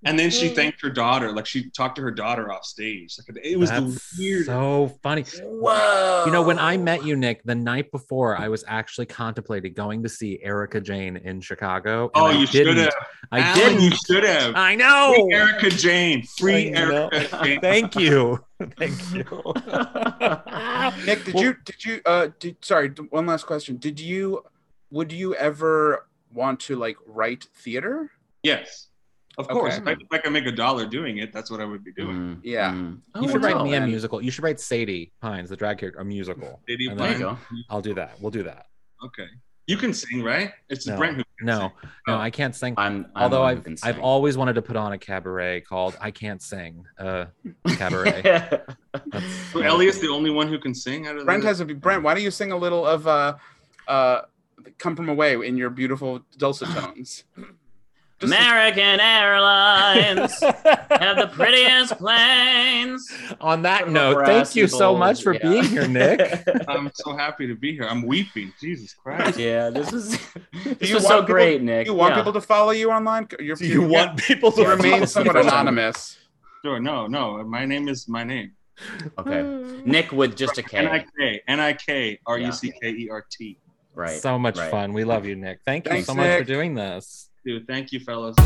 And then she thanked her daughter, like she talked to her daughter off stage. Like it was the That's weird. so funny. Whoa. You know, when I met you, Nick, the night before, I was actually contemplating going to see Erika Jayne in Chicago. oh, I you should didn't. have. I Alan, didn't. You should have. I know. Free Erika Jayne. Free Erika Jayne. Thank you. Thank you. Nick, did you did you uh did sorry, one last question. Did you would you ever want to like write theater? Yes, of course. Okay. If, I, if I can make a dollar doing it, that's what I would be doing. Mm, Yeah. mm. You Oh, should write wow. me a musical. You should write Sadie Pines, the drag character, a musical. Did he And There you. I'll do that. We'll do that. Okay. You can sing, right? It's No, Brent who can no, sing. no, Oh. I can't sing. I'm, I'm Although I've who can I've always wanted to put on a cabaret called I Can't Sing. Uh, cabaret. That's- So Elliot's the only one who can sing out of Brent the... has a Brent, why don't you sing a little of uh uh come from away in your beautiful dulcet tones? Just- American Airlines have the prettiest planes. On that note, thank you so much for bowls, being here, Nick. I'm so happy to be here. I'm weeping. Jesus Christ. yeah, this is this you was so people- great, Nick. you want Yeah. people to follow you online? You're, Do you want people to to remain follow somewhat you? anonymous. Sure. No, no. My name is my name. Okay, hmm. Nick with just a K. N I K N I K R U C K E R T. Right. So much right. fun. We love you, Nick. Thank you Thanks, so much for doing this. Dude, thank you, fellas.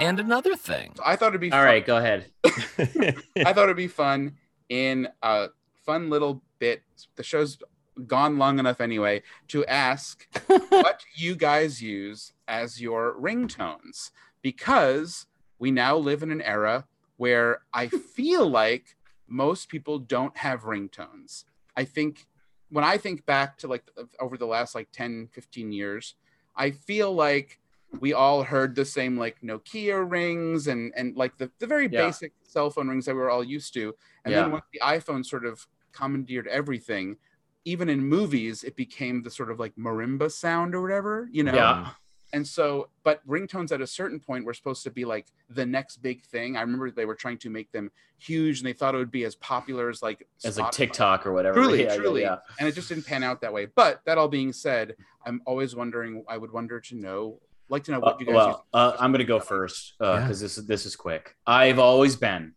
And another thing. So I thought it'd be All fun- right, go ahead. I thought it'd be fun in a fun little bit. The show's gone long enough anyway to ask what you guys use as your ringtones because we now live in an era where I feel like most people don't have ringtones. I think when I think back to like over the last like 10, 15 years, I feel like we all heard the same like Nokia rings and and like the, the very Yeah. basic cell phone rings that we were all used to. And Yeah. then once the iPhone sort of commandeered everything, even in movies, it became the sort of like marimba sound or whatever, you know? Yeah. And so, but ringtones at a certain point were supposed to be like the next big thing. I remember they were trying to make them huge and they thought it would be as popular as like As like TikTok or whatever. Truly, Yeah, yeah, truly. yeah. And it just didn't pan out that way. But that all being said, I'm always wondering, I would wonder to know, like to know Uh, what you guys well, uh, I'm gonna go first Yeah. because this is this is quick. I've always been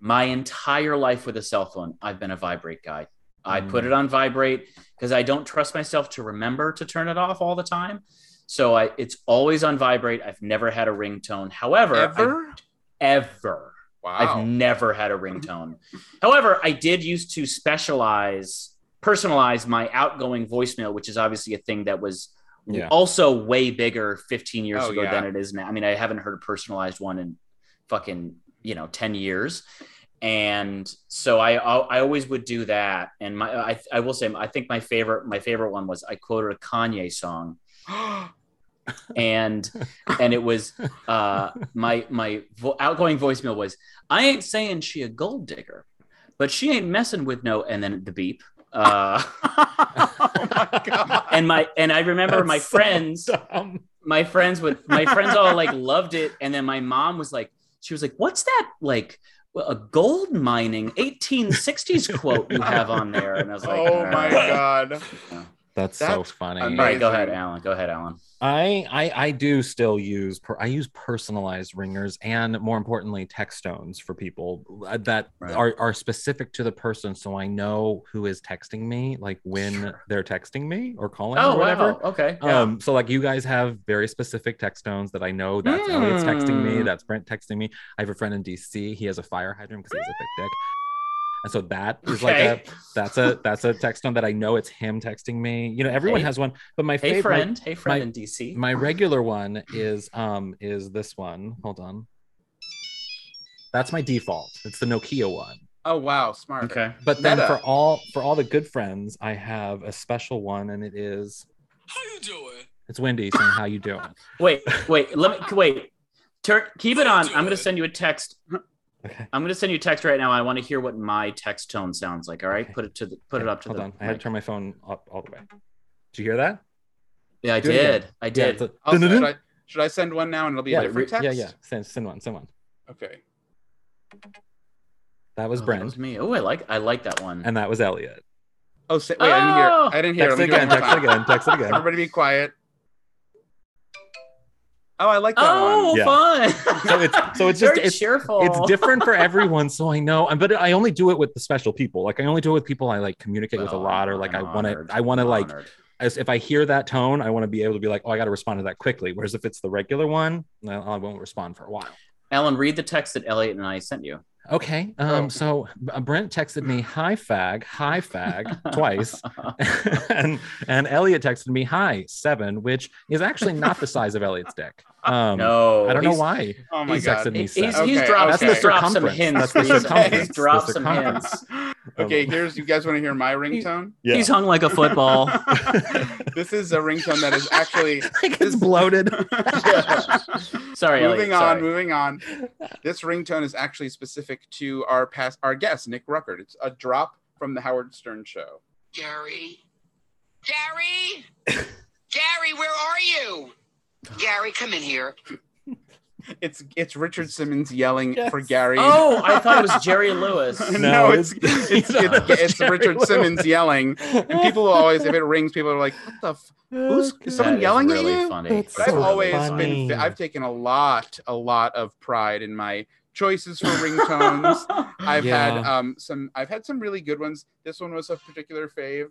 my entire life with a cell phone. I've been a vibrate guy. I Mm. put it on vibrate because I don't trust myself to remember to turn it off all the time. So I, it's always on vibrate. I've never had a ringtone. However, I- Ever? ever. Wow. I've never had a ringtone. However, I did used to specialize, personalize my outgoing voicemail, which is obviously a thing that was Yeah. also way bigger 15 years Oh, ago yeah. than it is now. I mean, I haven't heard a personalized one in fucking, you know, 10 years. And so I, I, I always would do that. And my, I, I will say, I think my favorite, my favorite one was I quoted a Kanye song and and it was uh my my vo- outgoing voicemail was i ain't saying she a gold digger but she ain't messing with no and then the beep uh oh my god. and my and i remember my so friends dumb. my friends would my friends all like loved it and then my mom was like she was like what's that like a gold mining 1860s quote you have on there and i was like oh my god. That's, so That's funny. all right go ahead alan go ahead alan I, I I do still use per, I use personalized ringers and more importantly text tones for people uh, that Right. are, are specific to the person so I know who is texting me like when Sure. they're texting me or calling oh or whatever. wow okay yeah. Um, so like you guys have very specific text tones that I know that's Elliot's texting me, Hmm. that's Brent texting me. I have a friend in DC. He has a fire hydrant because he has a big dick. And so that is like a that's a that's a text tone that I know it's him texting me. You know, everyone Hey. has one, but my favorite hey favorite friend hey friend my- in dc my regular one is um is this one. Hold on. That's my default. It's the Nokia one. Oh wow, smart. okay But then Meta. for all for all the good friends, I have a special one, and it is How you doing? it's Wendy saying how you doing. Wait, wait, let me wait. Turn keep it on. I'm gonna send you a text. Okay. I'm gonna send you a text right now. I want to hear what my text tone sounds like. All right, Okay. put it to the put it up to Hold the. on. I had to turn my phone up all the way. Did you hear that? Yeah, I Do did. I did. it's a- Also, should I should I send one now and it'll be yeah, a different re- text? yeah, yeah. Send, send one. Send one. Okay. That was Oh, that Brent, was me. Oh, I like I like that one. and that was Elliot. Oh, say, wait, I didn't hear. Oh! I didn't hear. Text it again. Text it again. Text it again. Everybody be quiet. Oh, I like that Oh, one. Yeah. fun! So it's- so it's just- it's- cheerful. it's different for everyone so i know but i only do it with the special people like i only do it with people i like communicate with a lot or like i I'm want to i want to like honored. as if i hear that tone i want to be able to be like oh i got to respond to that quickly whereas if it's the regular one i won't respond for a while Alan, read the text that Elliot and I sent you. Okay um Oh. so uh, brent texted me hi fag hi fag twice and and elliot texted me hi seven which is actually not the size of elliot's dick um no, i don't know why Oh my He's god. texted me He's, seven. he's Okay, dropped, okay. he's That's the dropped some circumference. hints. That's the He's- circumference. He's dropped The some hints. Okay, here's you guys want to hear my ringtone? yeah He's hung like a football. this is a ringtone that is actually like it's bloated Sorry, moving Elliot. on, sorry. moving on. This ringtone is actually specific to our past our guest, Nick Ruckert. It's a drop from the Howard Stern show. Gary? Gary? Gary, where are you? Gary, come in here. It's it's Richard Simmons yelling Yes. for Gary. Oh, I thought it was Jerry Lewis. no, No, it's it's- it's it's, it's, it's Richard Lewis. Simmons yelling, and people will always, if it rings, people are like, "What the? F-? Who's is someone That is yelling really at you?" funny. That's But I've so always funny. been. I've taken a lot, a lot of pride in my choices for ringtones. I've had um some. I've had some really good ones. This one was a particular fave.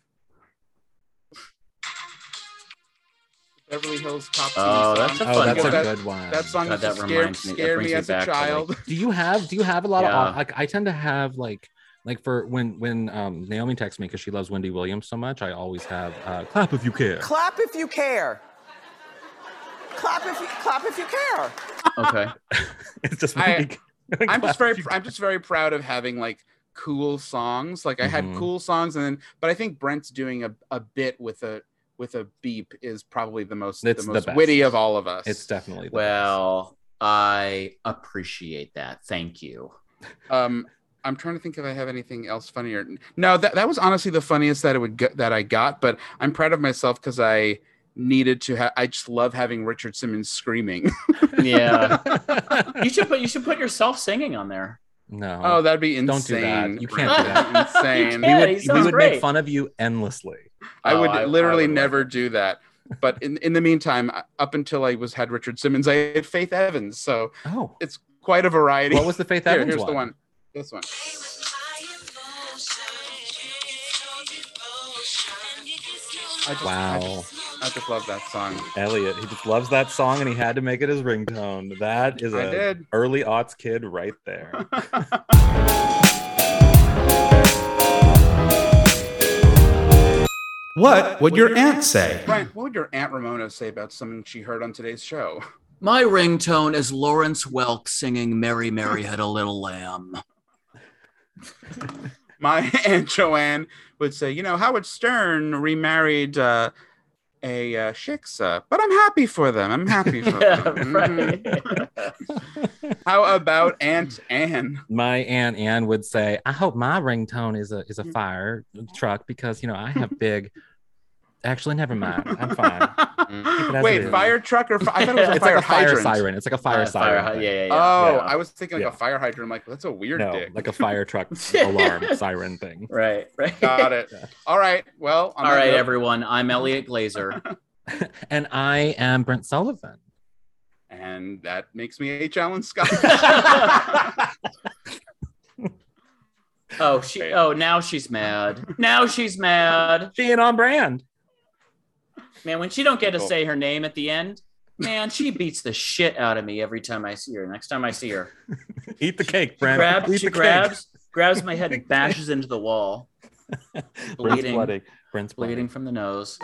Beverly Hills Cop. Oh, that's song. a Oh, that's a one. That- good one. That song God, used to that scare, reminds me- that scare brings me me as a back to, like, child. do you have do you have a lot Yeah. of like I tend to have like like for when when um Naomi texts me because she loves Wendy Williams so much, I always have uh clap if you care. Clap if you care. Clap if you clap if you care. Okay. It's just I, I'm just very I'm just very proud of having like cool songs. Like I had Mhm. cool songs and then but I think Brent's doing a, a bit with a with a beep is probably the most It's the the most best. witty of all of us. It's definitely the Well, I appreciate that. Thank you. um I'm trying to think if I have anything else funnier. No, that, that was honestly the funniest that it would get that I got, but I'm proud of myself because I needed to have I just love having Richard Simmons screaming. Yeah. You should put you should put yourself singing on there. No. oh, that'd be insane. Don't do that. You can't do that. Insane. You we would, we would great. make fun of you endlessly. I Oh, would I- I literally would never it. do that. But in in the meantime, uh, up until I was had Richard Simmons, I had Faith Evans. So Oh. it's quite a variety. What was the Faith Here, Evans here's one? the one. This one. I just, I Wow. just, I just love that song. Elliot, he just loves that song and he had to make it his ringtone. That is I a did. early aughts kid right there. What would your aunt say? Brian, what would your Aunt Ramona say about something she heard on today's show? My ringtone is Lawrence Welk singing "Mary, Mary Had a Little Lamb." My Aunt Joanne would say, you know, Howard Stern remarried uh, a uh, Shiksa, but I'm happy for them. I'm happy for Yeah, them. right. Mhm. How about Aunt Anne? my aunt Anne would say, "I hope my ringtone is a is a Mm. fire truck because you know I have big." Actually, never mind. I'm fine. Wait, fire truck or fi- I thought it was a it's fire like a fire hydrant. siren. It's like a fire Uh, siren. hy- thing. yeah, yeah, yeah. Oh, Yeah. I was thinking like Yeah. a fire hydrant. I'm like, that's a weird No, dick. like a fire truck alarm siren thing. right, right. Got it. Yeah. All right. Well, on All that right, note- everyone. I'm Elliot Glazer. And I am Brent Sullivan. And that makes me H. Alan Scott. Oh, she. Oh, now she's mad. Now she's mad. Being on brand. Man, when she don't get to Cool. say her name at the end, man, she beats the shit out of me every time I see her. Next time I see her, Eat the cake, Brent. grab, she grabs, grabs my head and bashes into the wall, Cake. Brent's bloody. Brent's bleeding bleeding. from the nose.